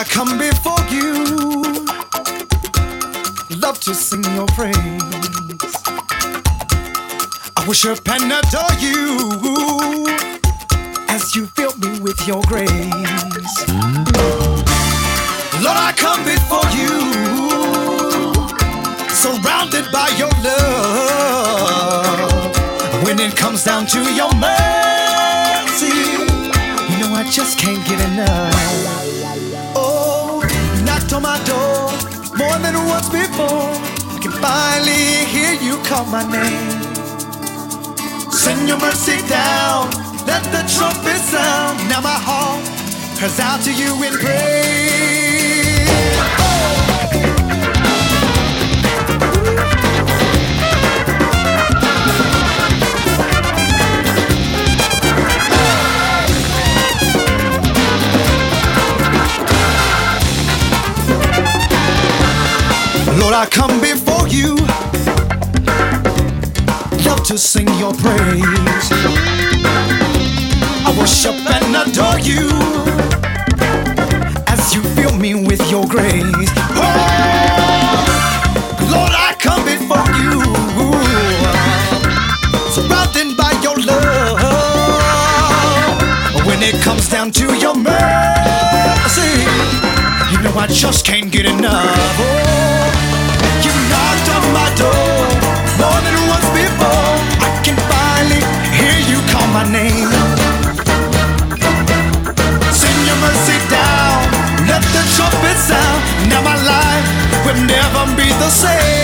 I come before you. Love to sing your praise. I worship and adore you as you fill me with your grace. Lord, I come before you, surrounded by your love. When it comes down to your mercy, you know I just can't get enough. My door more than once before. I can finally hear you call my name. Send your mercy down, let the trumpet sound. Now my heart cries out to you in praise. Lord, I come before you. Love to sing your praise. I worship and adore you as you fill me with your grace. Oh, Lord, I come before you, surrounded by your love. When it comes down to your mercy, you know I just can't get enough. Oh, call my name. Send your mercy down, let the trumpet sound. Now my life will never be the same.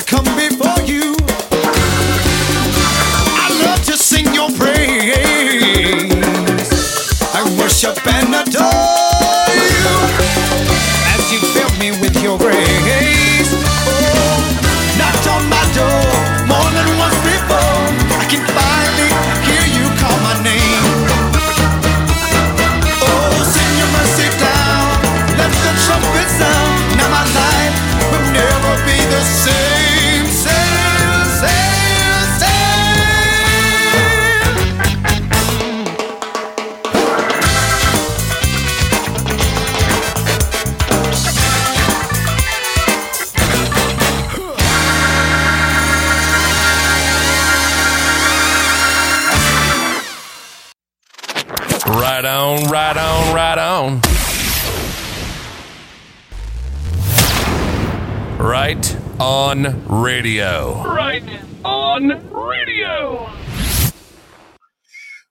I come before you. I love to sing your praise. I worship and adore on radio. Right on radio.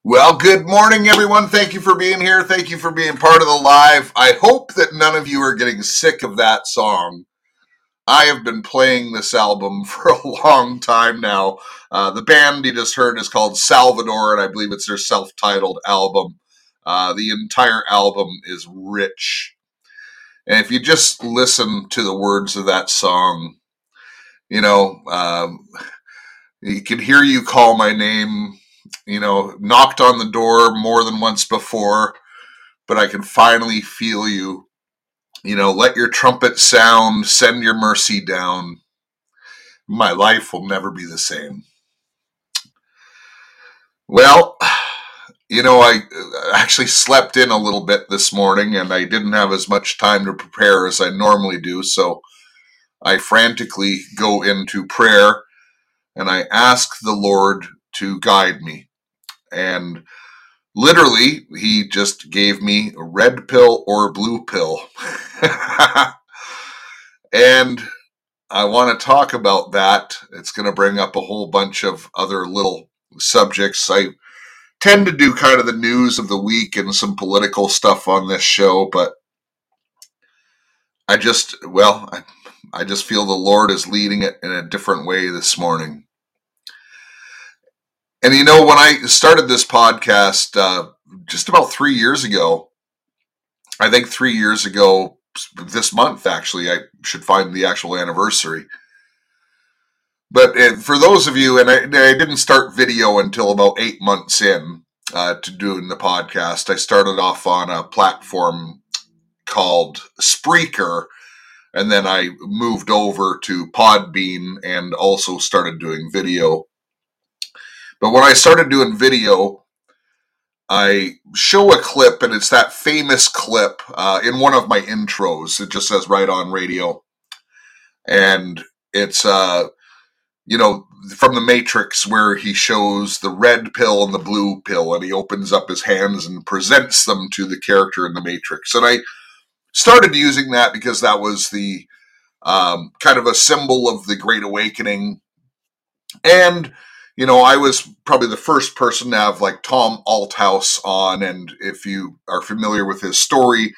Well, good morning, everyone. Thank you for being here. Thank you for being part of the live. I hope that none of you are getting sick of that song. I have been playing this album for a long time now. Uh, the band you just heard is called Salvador, and I believe it's their self titled album. Uh, the entire album is rich. And if you just listen to the words of that song, you know, um, you can hear you call my name, you know, knocked on the door more than once before, but I can finally feel you. You know, let your trumpet sound, send your mercy down. My life will never be the same. Well, you know, I uh, actually slept in a little bit this morning and I didn't have as much time to prepare as I normally do. So I frantically go into prayer and I ask the Lord to guide me. And literally, He just gave me a red pill or a blue pill. and I want to talk about that. It's going to bring up a whole bunch of other little subjects. I tend to do kind of the news of the week and some political stuff on this show, but I just, well, I, I just feel the Lord is leading it in a different way this morning. And you know, when I started this podcast uh, just about three years ago, I think three years ago, this month actually, I should find the actual anniversary. But uh, for those of you, and I, I, didn't start video until about eight months in uh, to doing the podcast. I started off on a platform called Spreaker, and then I moved over to Podbean and also started doing video. But when I started doing video, I show a clip, and it's that famous clip uh, in one of my intros. It just says right on radio. And it's, uh, you know, from the Matrix where he shows the red pill and the blue pill, and he opens up his hands and presents them to the character in the Matrix. And I started using that because that was the um, kind of a symbol of the Great Awakening. And you know, I was probably the first person to have like Tom Althouse on, and if you are familiar with his story,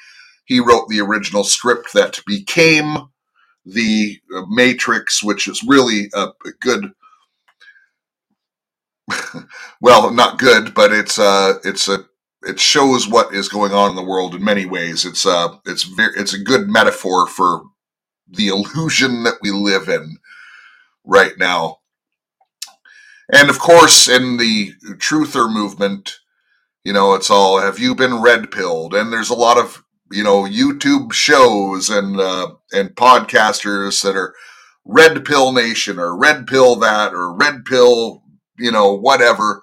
he wrote the original script that became the uh, Matrix, which is really a, a good. well, not good, but it's uh, it's a it shows what is going on in the world in many ways. It's a it's very it's a good metaphor for the illusion that we live in right now and of course, in the truther movement, you know, it's all have you been red pilled? And there's a lot of you know YouTube shows and uh, and podcasters that are red pill nation or red pill that or red pill you know whatever,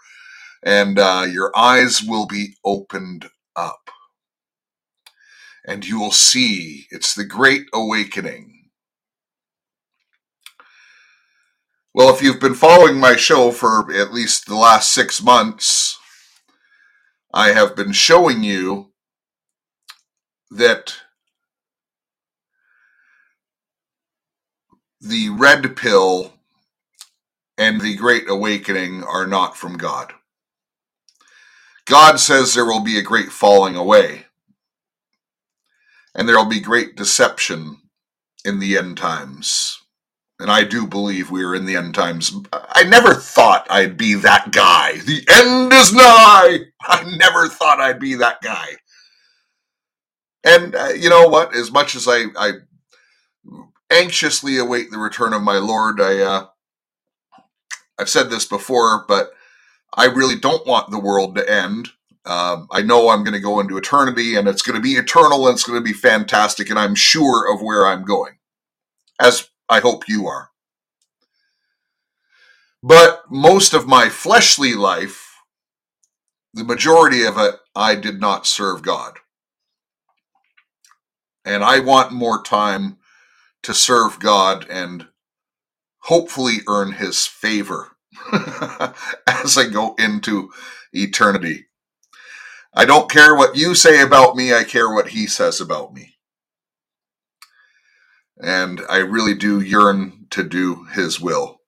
and uh, your eyes will be opened up, and you will see it's the great awakening Well, if you've been following my show for at least the last six months, I have been showing you that the red pill and the great awakening are not from God. God says there will be a great falling away, and there will be great deception in the end times and I do believe we are in the end times. I never thought I'd be that guy. The end is nigh. I never thought I'd be that guy. And uh, you know what? As much as I, I anxiously await the return of my Lord, I, uh, I've said this before, but I really don't want the world to end. Um, I know I'm going to go into eternity, and it's going to be eternal, and it's going to be fantastic, and I'm sure of where I'm going. As I hope you are. But most of my fleshly life, the majority of it, I did not serve God. And I want more time to serve God and hopefully earn his favor as I go into eternity. I don't care what you say about me, I care what he says about me and I really do yearn to do His will.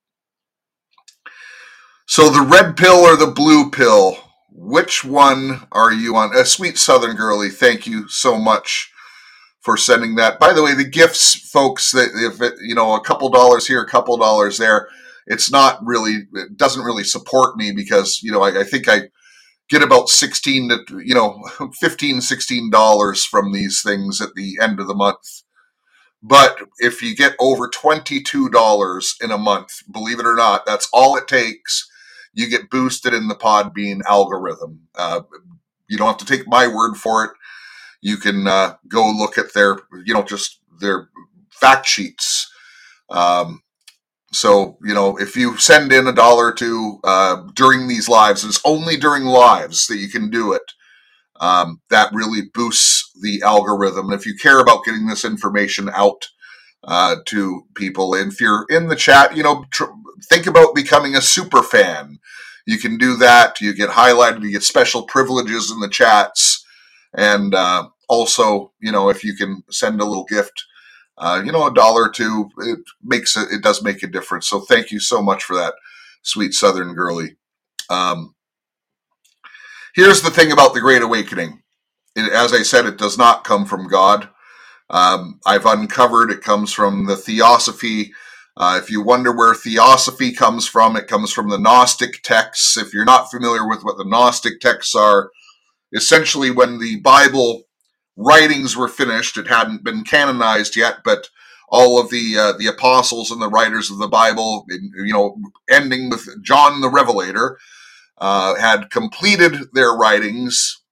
So, the red pill or the blue pill, which one are you on? A sweet Southern girlie, thank you so much for sending that. By the way, the gifts, folks, that if it, you know, a couple dollars here, a couple dollars there, it's not really, it doesn't really support me because, you know, I, I think I get about 16 to, you know, 15, 16 dollars from these things at the end of the month but if you get over $22 in a month, believe it or not, that's all it takes. You get boosted in the Podbean algorithm. Uh, you don't have to take my word for it. You can uh, go look at their, you know, just their fact sheets. Um, so, you know, if you send in a dollar two uh, during these lives, it's only during lives that you can do it um, that really boosts the algorithm. And if you care about getting this information out uh, to people, and if you're in the chat, you know, tr- think about becoming a super fan. You can do that. You get highlighted. You get special privileges in the chats, and uh, also, you know, if you can send a little gift. Uh, you know, a dollar or two, it makes it, it does make a difference. So thank you so much for that, sweet Southern girly. Um, Here's the thing about the Great Awakening. It, as I said, it does not come from God. Um, I've uncovered it comes from the Theosophy. Uh, if you wonder where Theosophy comes from, it comes from the Gnostic texts. If you're not familiar with what the Gnostic texts are, essentially when the Bible writings were finished, it hadn't been canonized yet, but all of the uh, the apostles and the writers of the Bible, you know, ending with John the Revelator, uh, had completed their writings.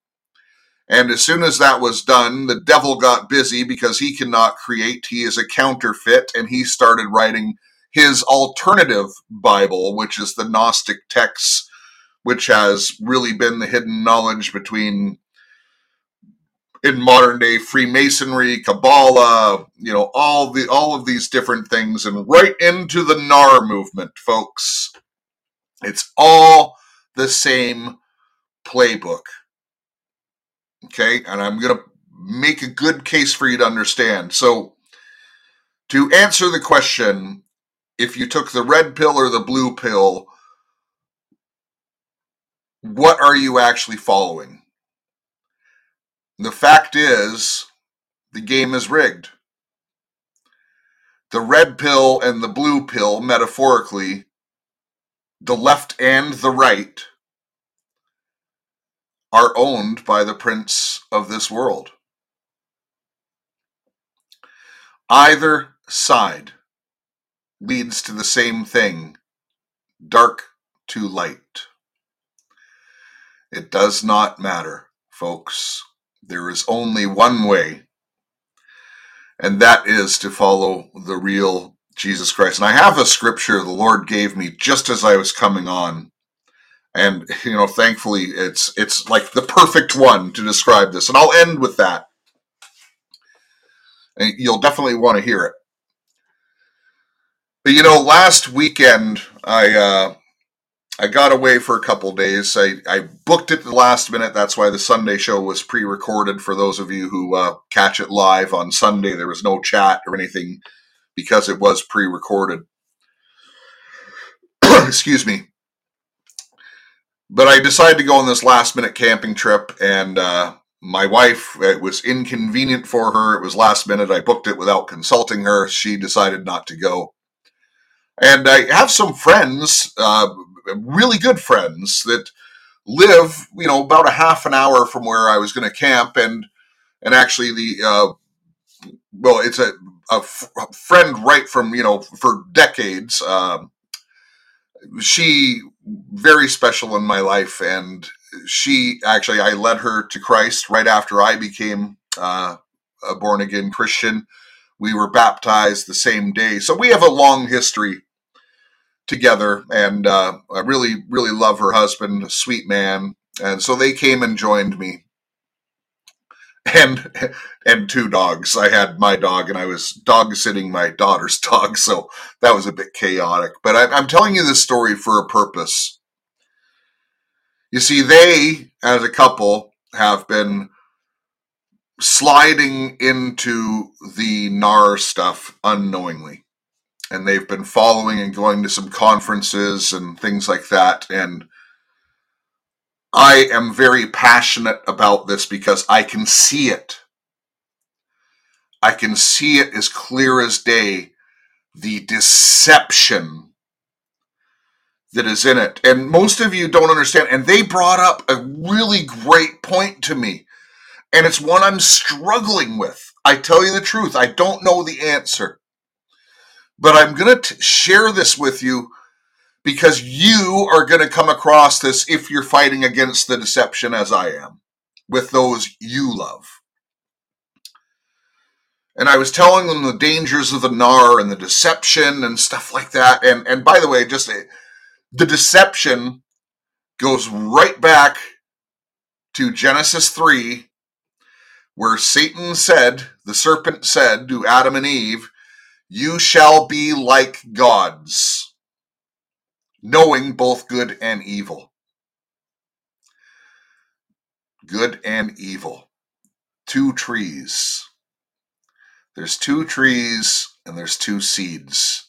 And as soon as that was done, the devil got busy because he cannot create. He is a counterfeit, and he started writing his alternative Bible, which is the Gnostic texts, which has really been the hidden knowledge between in modern day Freemasonry, Kabbalah, you know, all the all of these different things, and right into the NAR movement, folks. It's all the same playbook. Okay, and I'm gonna make a good case for you to understand. So, to answer the question, if you took the red pill or the blue pill, what are you actually following? The fact is, the game is rigged. The red pill and the blue pill, metaphorically, the left and the right, are owned by the prince of this world. Either side leads to the same thing dark to light. It does not matter, folks. There is only one way, and that is to follow the real Jesus Christ. And I have a scripture the Lord gave me just as I was coming on. And you know, thankfully it's it's like the perfect one to describe this. And I'll end with that. And you'll definitely want to hear it. But you know, last weekend I uh I got away for a couple days. I, I booked it the last minute. That's why the Sunday show was pre recorded for those of you who uh, catch it live on Sunday. There was no chat or anything because it was pre recorded. Excuse me. But I decided to go on this last minute camping trip, and uh, my wife, it was inconvenient for her. It was last minute. I booked it without consulting her. She decided not to go. And I have some friends, uh, really good friends that live, you know, about a half an hour from where I was going to camp, and and actually the uh, well, it's a, a, f- a friend right from you know for decades. Um, she very special in my life, and she actually I led her to Christ right after I became uh, a born again Christian. We were baptized the same day, so we have a long history together, and uh, I really, really love her husband, sweet man, and so they came and joined me, and and two dogs. I had my dog, and I was dog sitting my daughter's dog, so that was a bit chaotic. But I, I'm telling you this story for a purpose. You see, they, as a couple, have been sliding into the NAR stuff unknowingly and they've been following and going to some conferences and things like that. And I am very passionate about this because I can see it. I can see it as clear as day the deception that is in it. And most of you don't understand. And they brought up a really great point to me. And it's one I'm struggling with. I tell you the truth, I don't know the answer. But I'm going to share this with you because you are going to come across this if you're fighting against the deception as I am with those you love. And I was telling them the dangers of the NAR and the deception and stuff like that. And and by the way, just the deception goes right back to Genesis 3 where Satan said, the serpent said to Adam and Eve, you shall be like gods, knowing both good and evil. Good and evil. Two trees. There's two trees and there's two seeds.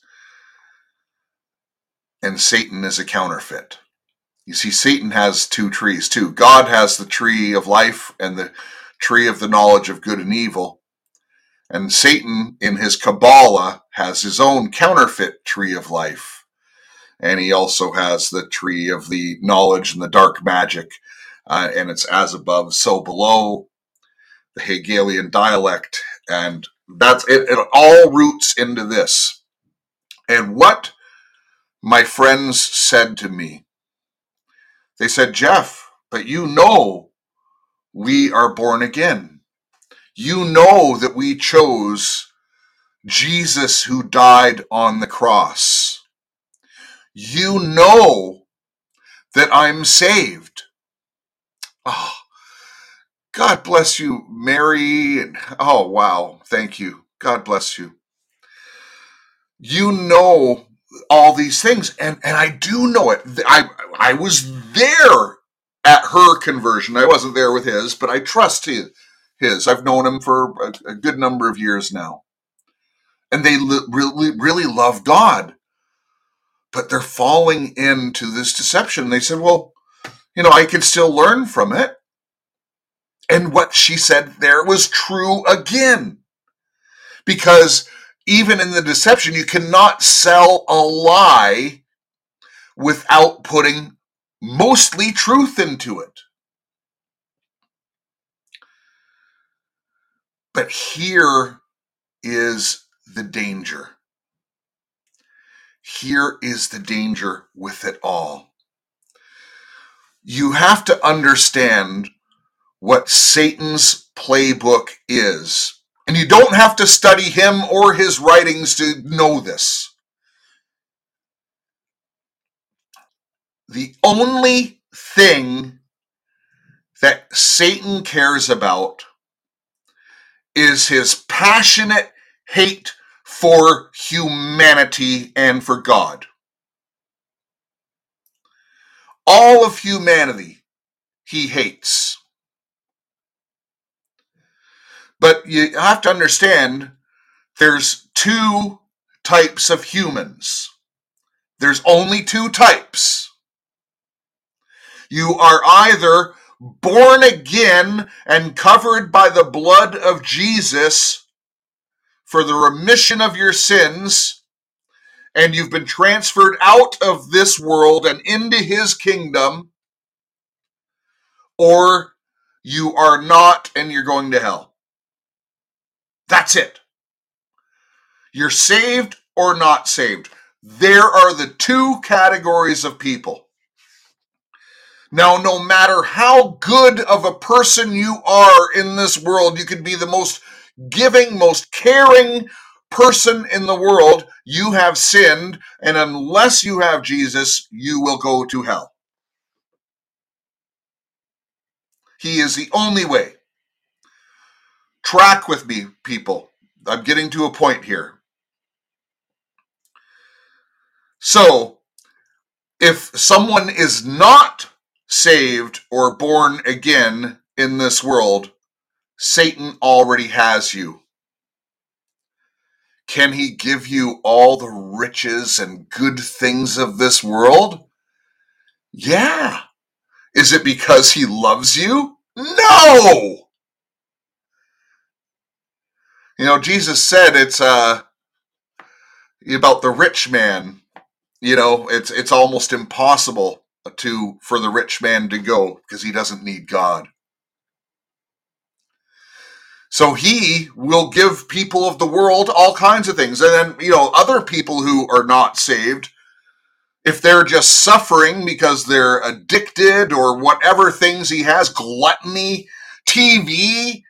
And Satan is a counterfeit. You see, Satan has two trees too. God has the tree of life and the tree of the knowledge of good and evil. And Satan, in his Kabbalah, has his own counterfeit tree of life. And he also has the tree of the knowledge and the dark magic. Uh, and it's as above, so below the Hegelian dialect. And that's it, it all roots into this. And what my friends said to me, they said, Jeff, but you know we are born again. You know that we chose Jesus who died on the cross. You know that I'm saved. Oh, God bless you, Mary. And oh, wow. Thank you. God bless you. You know all these things, and, and I do know it. I I was there at her conversion. I wasn't there with his, but I trust his. His. I've known him for a, a good number of years now. And they li- really, really love God. But they're falling into this deception. They said, well, you know, I could still learn from it. And what she said there was true again. Because even in the deception, you cannot sell a lie without putting mostly truth into it. But here is the danger. Here is the danger with it all. You have to understand what Satan's playbook is. And you don't have to study him or his writings to know this. The only thing that Satan cares about is his passionate hate for humanity and for God. All of humanity he hates. But you have to understand there's two types of humans. There's only two types. You are either born again and covered by the blood of Jesus for the remission of your sins, and you've been transferred out of this world and into his kingdom, or you are not and you're going to hell. That's it. You're saved or not saved. There are the two categories of people. Now, no matter how good of a person you are in this world, you could be the most giving, most caring person in the world, you have sinned, and unless you have Jesus, you will go to hell. He is the only way. Track with me, people. I'm getting to a point here. So, if someone is not saved or born again in this world, Satan already has you. Can he give you all the riches and good things of this world? Yeah. Is it because he loves you? No. You know, Jesus said it's uh about the rich man. You know, it's it's almost impossible to for the rich man to go because he doesn't need God. So he will give people of the world all kinds of things. And then, you know, other people who are not saved, if they're just suffering because they're addicted or whatever things he has, gluttony, TV,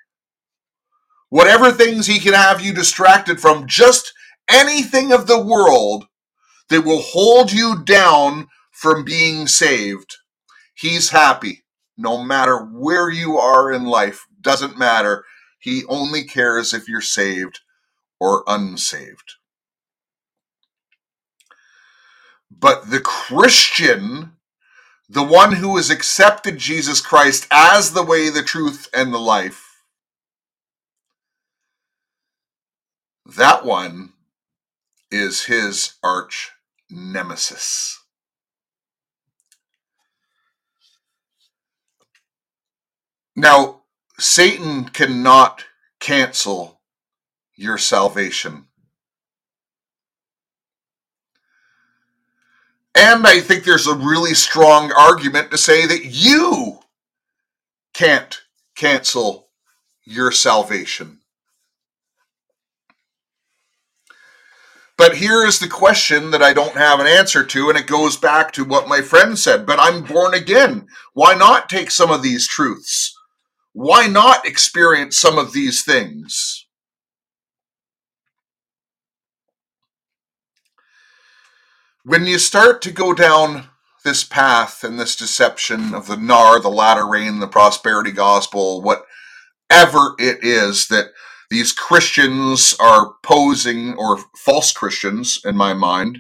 whatever things he can have you distracted from, just anything of the world that will hold you down from being saved. He's happy no matter where you are in life, doesn't matter. He only cares if you're saved or unsaved. But the Christian, the one who has accepted Jesus Christ as the way, the truth, and the life, That one is his arch nemesis. Now, Satan cannot cancel your salvation. And I think there's a really strong argument to say that you can't cancel your salvation. But here is the question that I don't have an answer to, and it goes back to what my friend said. But I'm born again. Why not take some of these truths? Why not experience some of these things? When you start to go down this path and this deception of the nar, the latter rain, the prosperity gospel, whatever it is that these Christians are posing, or false Christians in my mind,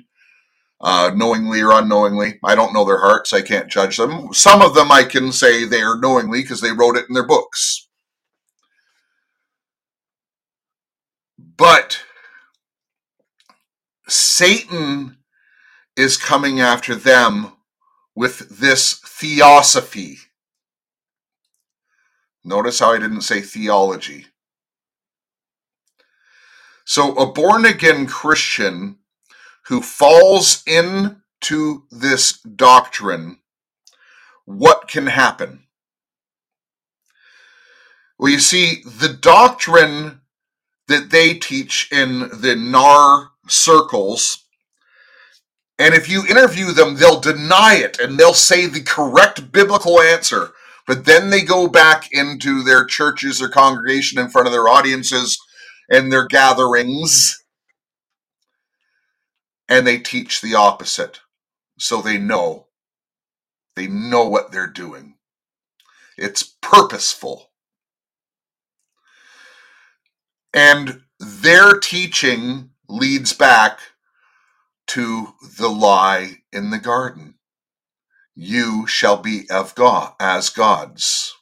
uh, knowingly or unknowingly. I don't know their hearts, I can't judge them. Some of them I can say they are knowingly because they wrote it in their books. But Satan is coming after them with this theosophy. Notice how I didn't say theology. So, a born again Christian who falls into this doctrine, what can happen? Well, you see, the doctrine that they teach in the NAR circles, and if you interview them, they'll deny it and they'll say the correct biblical answer. But then they go back into their churches or congregation in front of their audiences and their gatherings and they teach the opposite. So they know. They know what they're doing. It's purposeful. And their teaching leads back to the lie in the garden. You shall be of God as gods,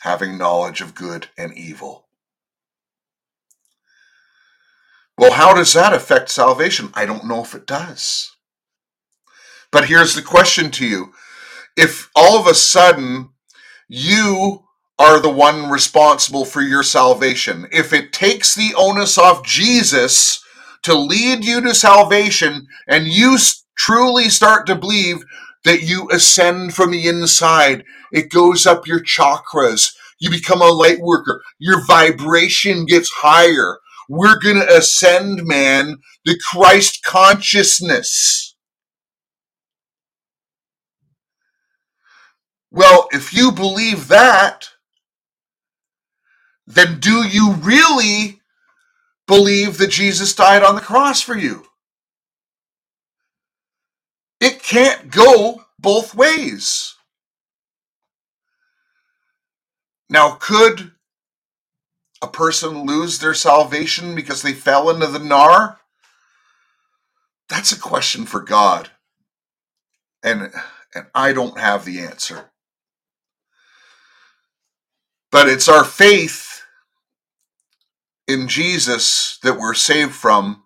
having knowledge of good and evil. Well, how does that affect salvation? I don't know if it does. But here's the question to you. If all of a sudden you are the one responsible for your salvation, if it takes the onus off Jesus to lead you to salvation and you truly start to believe that you ascend from the inside, it goes up your chakras, you become a light worker, your vibration gets higher, we're going to ascend, man, the Christ consciousness. Well, if you believe that, then do you really believe that Jesus died on the cross for you? It can't go both ways. Now, could a person lose their salvation because they fell into the nar? That's a question for God. And, and I don't have the answer. But it's our faith in Jesus that we're saved from.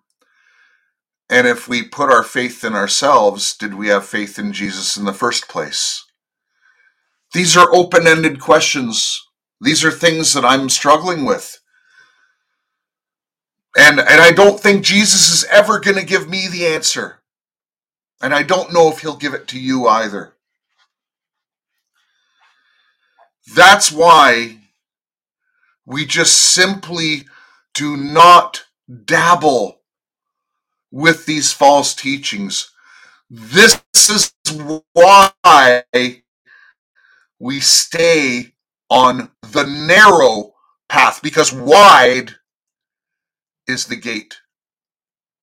And if we put our faith in ourselves, did we have faith in Jesus in the first place? These are open ended questions these are things that I'm struggling with. And, and I don't think Jesus is ever going to give me the answer. And I don't know if he'll give it to you either. That's why we just simply do not dabble with these false teachings. This is why we stay on the narrow path because wide is the gate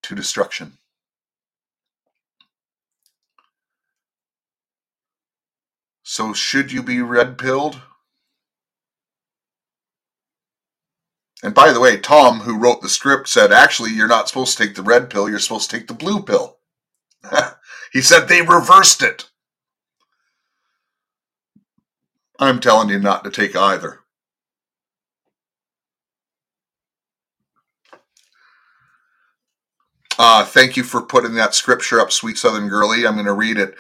to destruction. So, should you be red pilled? And by the way, Tom, who wrote the script, said actually you're not supposed to take the red pill, you're supposed to take the blue pill. he said they reversed it. I'm telling you not to take either. Uh, thank you for putting that scripture up, sweet Southern girlie. I'm going to read it.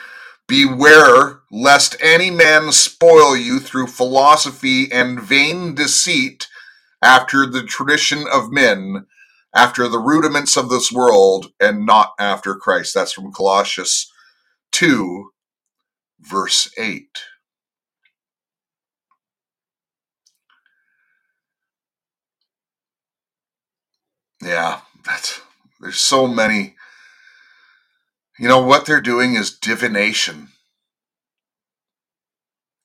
Beware lest any man spoil you through philosophy and vain deceit after the tradition of men, after the rudiments of this world, and not after Christ. That's from Colossians 2, verse 8. Yeah, that's there's so many. You know what they're doing is divination.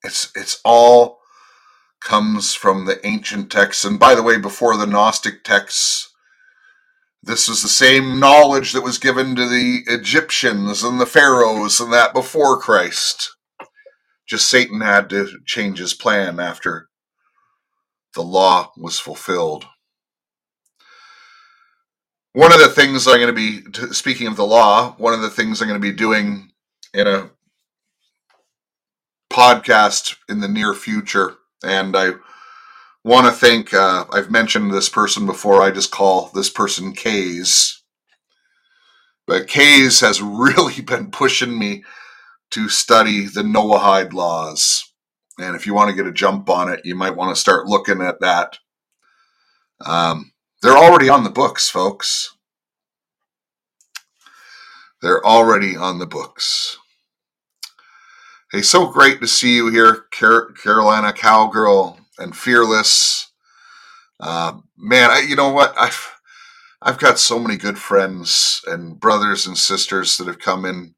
It's it's all comes from the ancient texts. And by the way, before the Gnostic texts, this is the same knowledge that was given to the Egyptians and the pharaohs and that before Christ. Just Satan had to change his plan after the law was fulfilled. One of the things I'm going to be, speaking of the law, one of the things I'm going to be doing in a podcast in the near future, and I want to thank, uh, I've mentioned this person before, I just call this person Kays. But Kays has really been pushing me to study the Noahide laws. And if you want to get a jump on it, you might want to start looking at that. Um, they're already on the books, folks. They're already on the books. Hey, so great to see you here, Carolina Cowgirl and Fearless. Uh, man, I, you know what? I've I've got so many good friends and brothers and sisters that have come in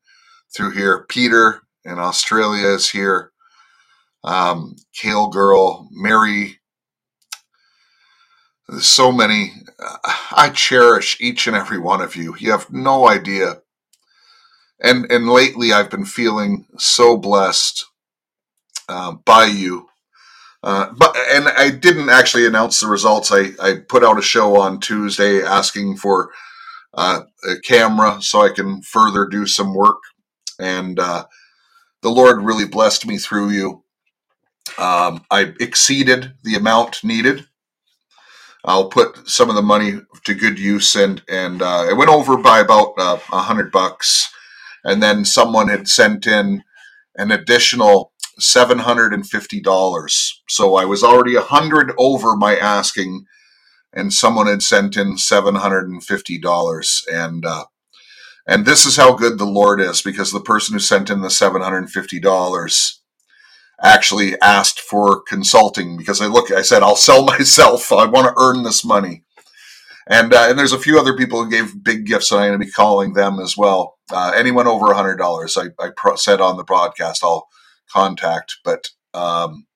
through here. Peter in Australia is here. Um, Kale Girl, Mary, so many. I cherish each and every one of you. You have no idea. And and lately, I've been feeling so blessed uh, by you. Uh, but and I didn't actually announce the results. I, I put out a show on Tuesday asking for uh, a camera so I can further do some work, and uh, the Lord really blessed me through you. Um, I exceeded the amount needed I'll put some of the money to good use, and and uh, it went over by about uh, a hundred bucks, and then someone had sent in an additional seven hundred and fifty dollars. So I was already a hundred over my asking, and someone had sent in seven hundred and fifty dollars, and uh, and this is how good the Lord is because the person who sent in the seven hundred and fifty dollars actually asked for consulting because I look, I said, I'll sell myself. I want to earn this money. And, uh, and there's a few other people who gave big gifts, and I'm going to be calling them as well. Uh, anyone over a hundred dollars, I, I pro- said on the broadcast, I'll contact. But um,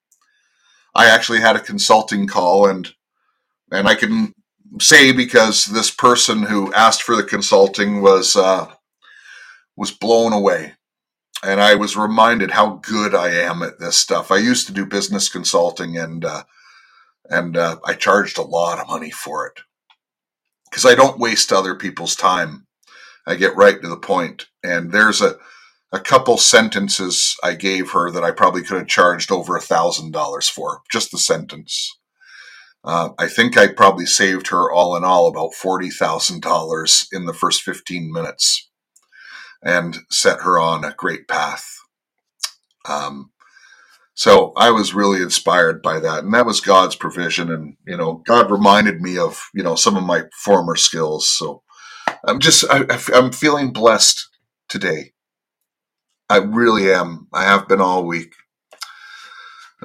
I actually had a consulting call, and and I can say because this person who asked for the consulting was uh, was blown away and I was reminded how good I am at this stuff. I used to do business consulting, and uh, and uh, I charged a lot of money for it because I don't waste other people's time. I get right to the point. And there's a a couple sentences I gave her that I probably could have charged over a thousand dollars for just the sentence. Uh, I think I probably saved her all in all about forty thousand dollars in the first fifteen minutes and set her on a great path. Um, so I was really inspired by that, and that was God's provision. And you know, God reminded me of you know some of my former skills. So I'm just I, I'm feeling blessed today. I really am. I have been all week.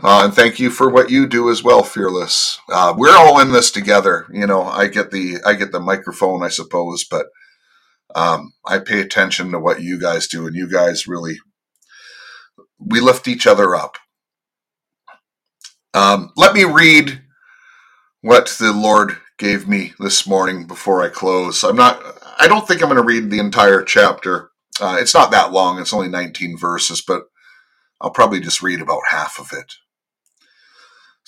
Uh, and thank you for what you do as well, fearless. Uh, we're all in this together. You know, I get the I get the microphone, I suppose, but um, I pay attention to what you guys do, and you guys really we lift each other up. Um, let me read what the Lord gave me this morning before I close. I'm not. I don't think I'm going to read the entire chapter. Uh, it's not that long. It's only 19 verses, but I'll probably just read about half of it.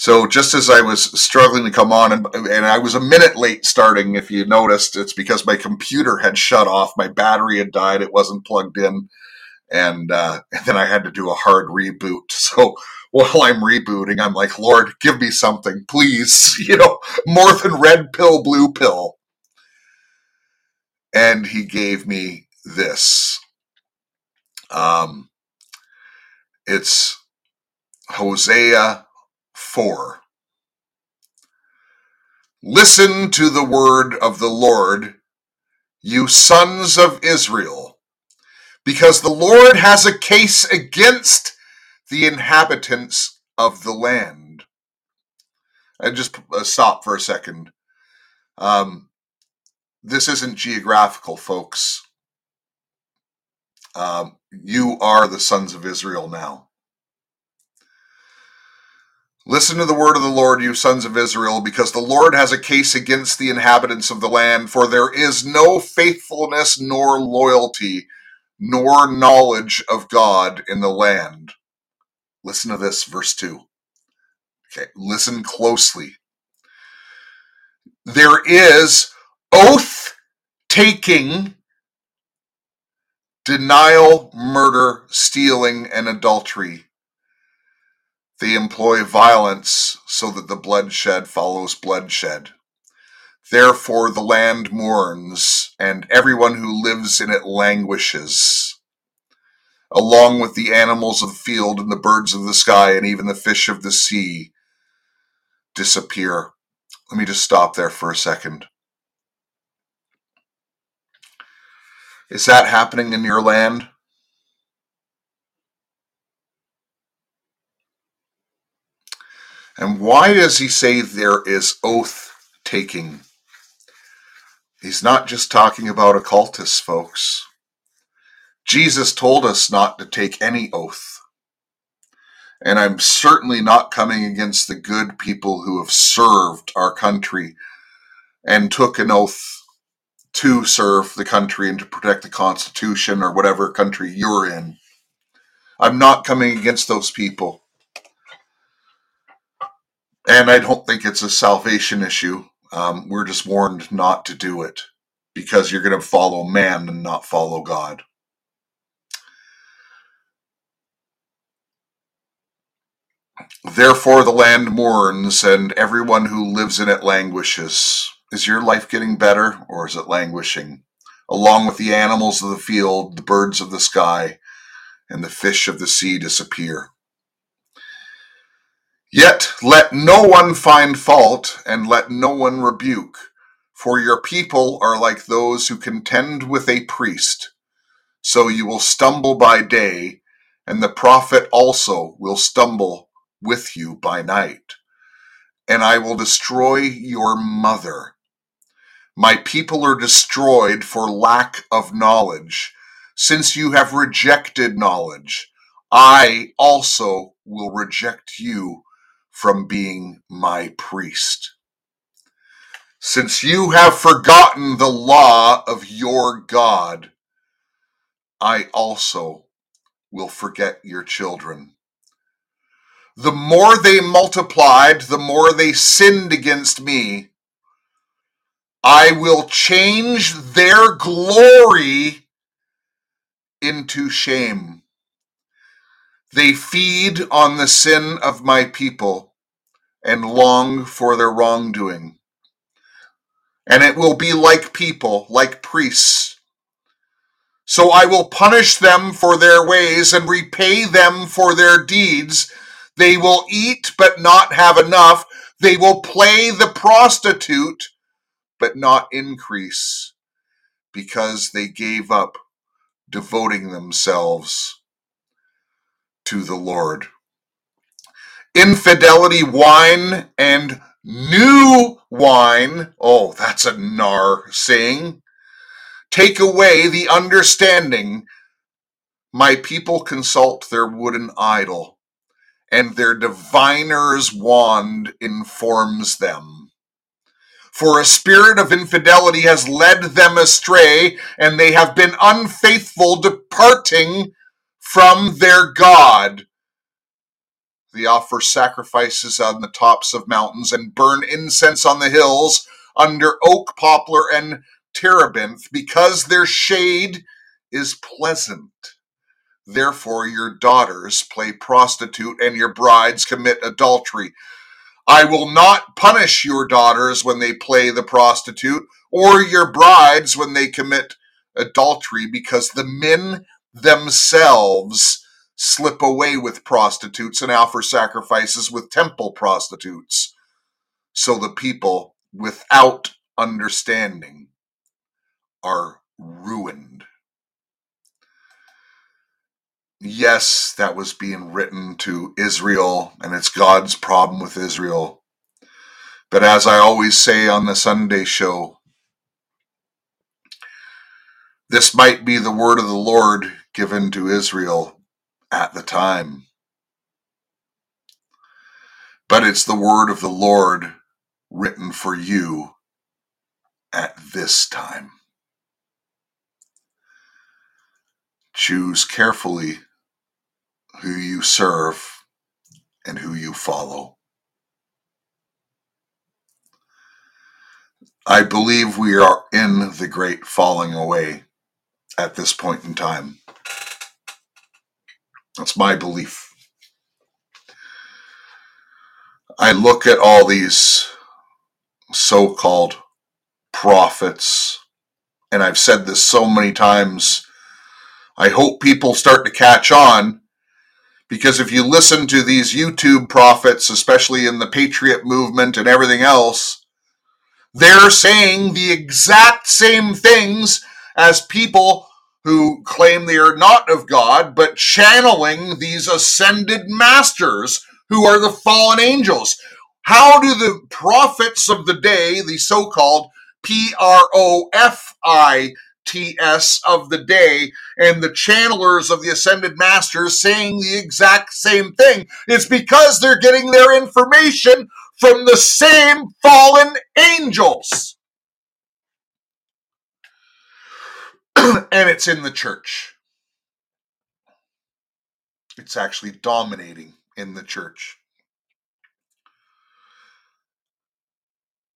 So just as I was struggling to come on, and, and I was a minute late starting, if you noticed, it's because my computer had shut off, my battery had died, it wasn't plugged in, and, uh, and then I had to do a hard reboot. So while I'm rebooting, I'm like, Lord, give me something, please, you know, more than red pill, blue pill. And he gave me this. Um, It's Hosea 4. Listen to the word of the Lord, you sons of Israel, because the Lord has a case against the inhabitants of the land. And just uh, stop for a second. Um, this isn't geographical, folks. Um, you are the sons of Israel now. Listen to the word of the Lord, you sons of Israel, because the Lord has a case against the inhabitants of the land, for there is no faithfulness nor loyalty nor knowledge of God in the land. Listen to this, verse 2. Okay, listen closely. There is oath taking, denial, murder, stealing, and adultery they employ violence so that the bloodshed follows bloodshed. Therefore, the land mourns, and everyone who lives in it languishes, along with the animals of the field and the birds of the sky, and even the fish of the sea disappear. Let me just stop there for a second. Is that happening in your land? And why does he say there is oath taking? He's not just talking about occultists, folks. Jesus told us not to take any oath. And I'm certainly not coming against the good people who have served our country and took an oath to serve the country and to protect the Constitution or whatever country you're in. I'm not coming against those people. And I don't think it's a salvation issue. Um, we're just warned not to do it because you're going to follow man and not follow God. Therefore, the land mourns, and everyone who lives in it languishes. Is your life getting better, or is it languishing? Along with the animals of the field, the birds of the sky, and the fish of the sea disappear. Yet let no one find fault, and let no one rebuke, for your people are like those who contend with a priest. So you will stumble by day, and the prophet also will stumble with you by night. And I will destroy your mother. My people are destroyed for lack of knowledge. Since you have rejected knowledge, I also will reject you from being my priest. Since you have forgotten the law of your God, I also will forget your children. The more they multiplied, the more they sinned against me. I will change their glory into shame. They feed on the sin of my people and long for their wrongdoing. And it will be like people, like priests. So I will punish them for their ways and repay them for their deeds. They will eat but not have enough. They will play the prostitute but not increase because they gave up devoting themselves to the Lord. Infidelity wine and new wine. Oh, that's a nar saying. Take away the understanding. My people consult their wooden idol, and their diviner's wand informs them. For a spirit of infidelity has led them astray, and they have been unfaithful, departing from their God. They offer sacrifices on the tops of mountains and burn incense on the hills under oak, poplar, and terebinth because their shade is pleasant. Therefore, your daughters play prostitute and your brides commit adultery. I will not punish your daughters when they play the prostitute or your brides when they commit adultery because the men themselves slip away with prostitutes and offer sacrifices with temple prostitutes. So the people without understanding are ruined. Yes, that was being written to Israel, and it's God's problem with Israel. But as I always say on the Sunday show, this might be the word of the Lord given to Israel at the time. But it's the word of the Lord written for you at this time. Choose carefully who you serve and who you follow. I believe we are in the great falling away at this point in time. That's my belief. I look at all these so called prophets, and I've said this so many times. I hope people start to catch on because if you listen to these YouTube prophets, especially in the Patriot movement and everything else, they're saying the exact same things as people who claim they are not of God, but channeling these ascended masters who are the fallen angels. How do the prophets of the day, the so called P R O F I T S of the day, and the channelers of the ascended masters saying the exact same thing? It's because they're getting their information from the same fallen angels. and it's in the church. It's actually dominating in the church.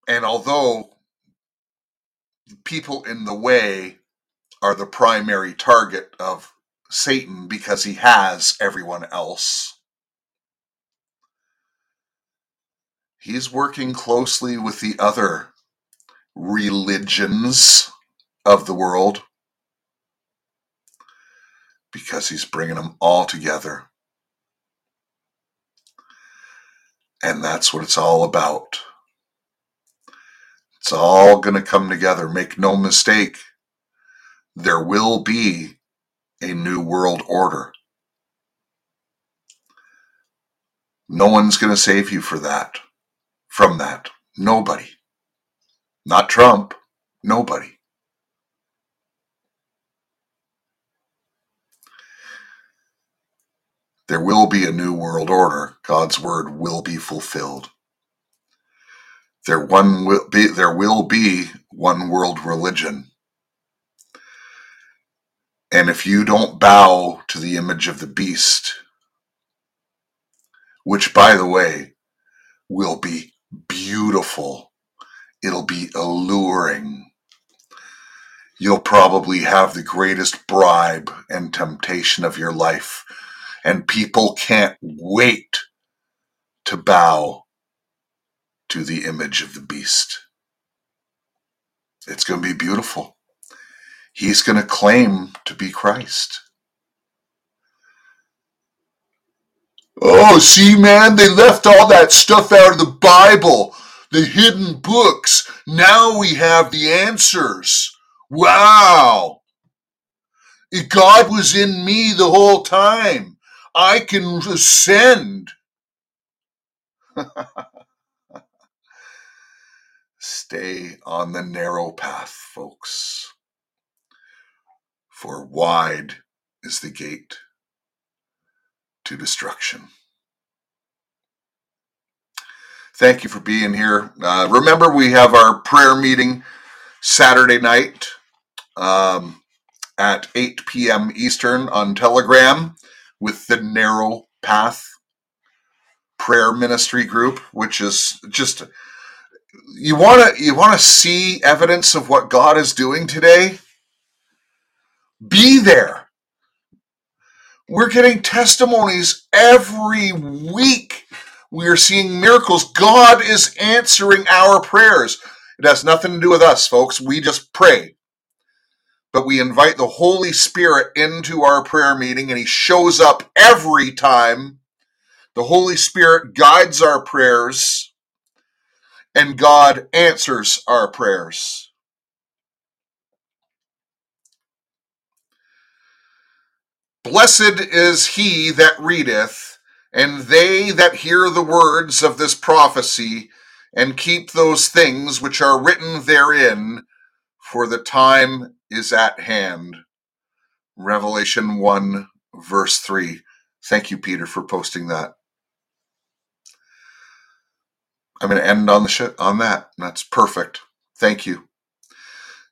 And although people in the way are the primary target of Satan because he has everyone else, he's working closely with the other religions of the world because he's bringing them all together. And that's what it's all about. It's all going to come together. Make no mistake, there will be a new world order. No one's going to save you for that, from that. Nobody. Not Trump. Nobody. There will be a new world order. God's word will be fulfilled. There one will be there will be one world religion. And if you don't bow to the image of the beast, which by the way will be beautiful, it'll be alluring. You'll probably have the greatest bribe and temptation of your life and people can't wait to bow to the image of the beast. It's going to be beautiful. He's going to claim to be Christ. Oh, see, man, they left all that stuff out of the Bible, the hidden books. Now we have the answers. Wow. God was in me the whole time. I can ascend. Stay on the narrow path, folks, for wide is the gate to destruction. Thank you for being here. Uh, remember, we have our prayer meeting Saturday night um, at 8 p.m. Eastern on Telegram with the Narrow Path Prayer Ministry Group, which is just you want to you want to see evidence of what God is doing today. Be there. We're getting testimonies every week. We are seeing miracles. God is answering our prayers. It has nothing to do with us, folks. We just pray. But we invite the Holy Spirit into our prayer meeting and he shows up every time. The Holy Spirit guides our prayers and God answers our prayers. Blessed is he that readeth, and they that hear the words of this prophecy, and keep those things which are written therein, for the time is at hand. Revelation 1, verse 3. Thank you, Peter, for posting that. I'm going to end on the sh- on that. That's perfect. Thank you.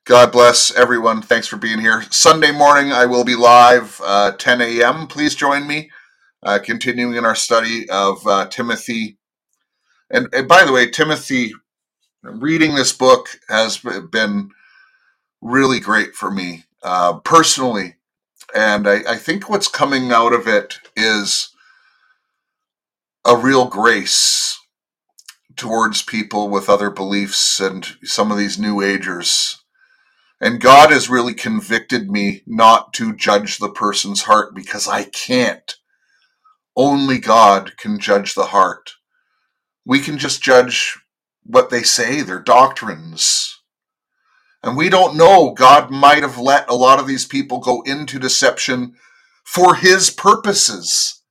God bless everyone. Thanks for being here. Sunday morning, I will be live uh, 10 a.m. Please join me, uh, continuing in our study of uh, Timothy. And, and by the way, Timothy, reading this book has been really great for me uh, personally. And I, I think what's coming out of it is a real grace towards people with other beliefs and some of these new agers and God has really convicted me not to judge the person's heart because I can't. Only God can judge the heart. We can just judge what they say, their doctrines. And we don't know. God might have let a lot of these people go into deception for his purposes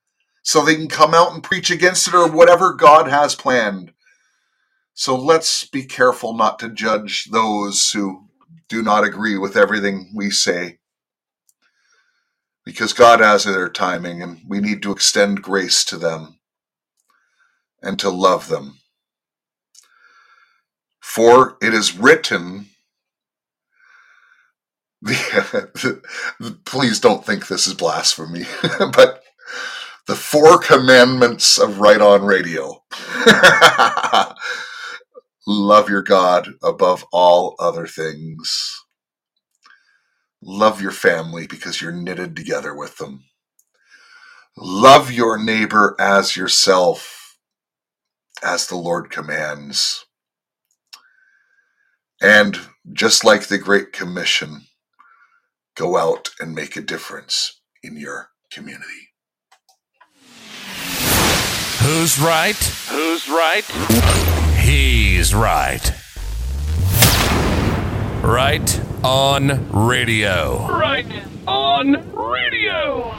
so they can come out and preach against it or whatever God has planned. So let's be careful not to judge those who do not agree with everything we say. Because God has their timing, and we need to extend grace to them and to love them. For it is written, please don't think this is blasphemy, but the four commandments of Right On Radio. Love your God above all other things. Love your family because you're knitted together with them. Love your neighbor as yourself, as the Lord commands. And just like the Great Commission, go out and make a difference in your community. Who's right? Who's right? He's right. Right on radio. Right on radio.